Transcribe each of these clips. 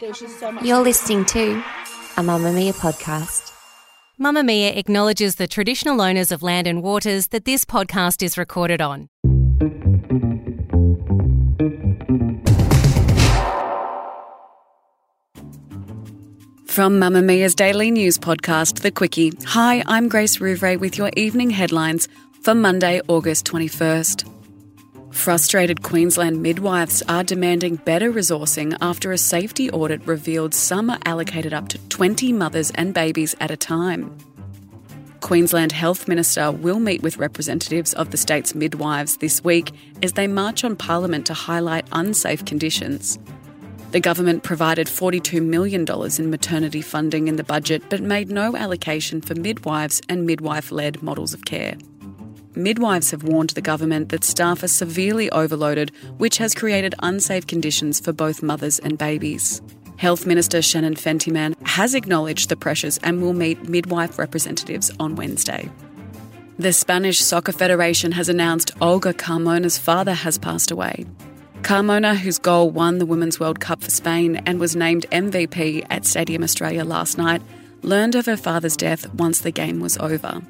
You're listening to a Mamamia podcast. Mamamia acknowledges the traditional owners of land and waters that this podcast is recorded on. From Mamamia's daily news podcast, The Quicky. Hi, I'm Grace Rouvray with your evening headlines for Monday, August 21st. Frustrated Queensland midwives are demanding better resourcing after a safety audit revealed some are allocated up to 20 mothers and babies at a time. Queensland Health Minister will meet with representatives of the state's midwives this week as they march on Parliament to highlight unsafe conditions. The government provided $42 million in maternity funding in the budget but made no allocation for midwives and midwife led models of care. Midwives have warned the government that staff are severely overloaded, which has created unsafe conditions for both mothers and babies. Health Minister Shannon Fentiman has acknowledged the pressures and will meet midwife representatives on Wednesday. The Spanish Soccer Federation has announced Olga Carmona's father has passed away. Carmona, whose goal won the Women's World Cup for Spain and was named MVP at Stadium Australia last night, learned of her father's death once the game was over.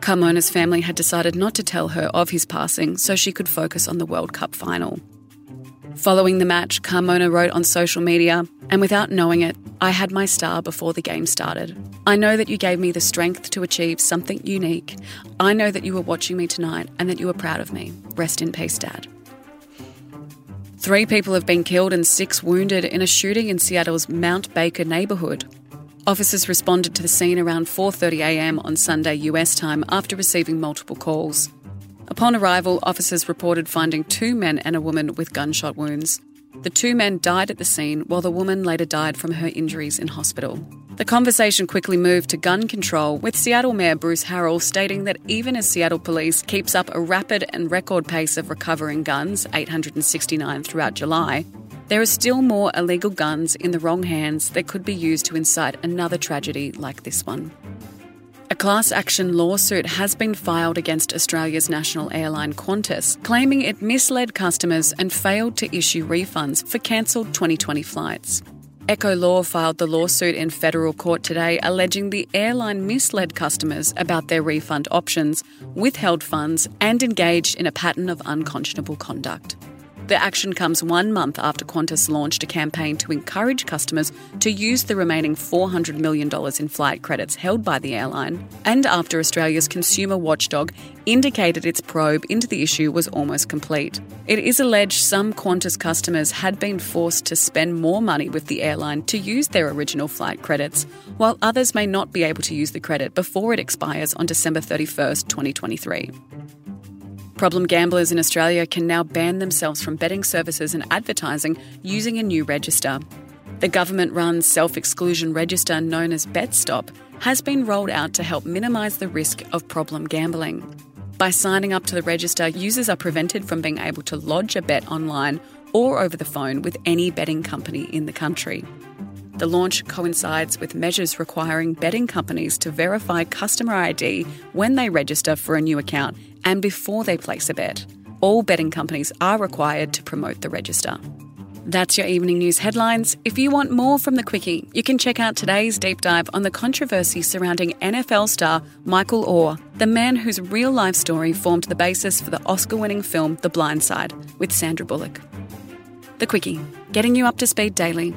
Carmona's family had decided not to tell her of his passing so she could focus on the World Cup final. Following the match, Carmona wrote on social media, and without knowing it, I had my star before the game started. I know that you gave me the strength to achieve something unique. I know that you were watching me tonight and that you were proud of me. Rest in peace, Dad. Three people have been killed and six wounded in a shooting in Seattle's Mount Baker neighbourhood. Officers responded to the scene around 4:30am on Sunday US time after receiving multiple calls. Upon arrival, officers reported finding two men and a woman with gunshot wounds. The two men died at the scene while the woman later died from her injuries in hospital. The conversation quickly moved to gun control, with Seattle Mayor Bruce Harrell stating that even as Seattle Police keeps up a rapid and record pace of recovering guns, 869 throughout July, there are still more illegal guns in the wrong hands that could be used to incite another tragedy like this one. A class action lawsuit has been filed against Australia's national airline Qantas, claiming it misled customers and failed to issue refunds for cancelled 2020 flights. Echo Law filed the lawsuit in federal court today, alleging the airline misled customers about their refund options, withheld funds, and engaged in a pattern of unconscionable conduct. The action comes one month after Qantas launched a campaign to encourage customers to use the remaining $400 million in flight credits held by the airline, and after Australia's consumer watchdog indicated its probe into the issue was almost complete. It is alleged some Qantas customers had been forced to spend more money with the airline to use their original flight credits, while others may not be able to use the credit before it expires on December 31, 2023. Problem gamblers in Australia can now ban themselves from betting services and advertising using a new register. The government run self exclusion register known as BetStop has been rolled out to help minimise the risk of problem gambling. By signing up to the register, users are prevented from being able to lodge a bet online or over the phone with any betting company in the country. The launch coincides with measures requiring betting companies to verify customer ID when they register for a new account and before they place a bet. All betting companies are required to promote the register. That's your evening news headlines. If you want more from the Quicky, you can check out today's deep dive on the controversy surrounding NFL star Michael Oher, the man whose real life story formed the basis for the Oscar winning film The Blind Side with Sandra Bullock. The Quicky, getting you up to speed daily,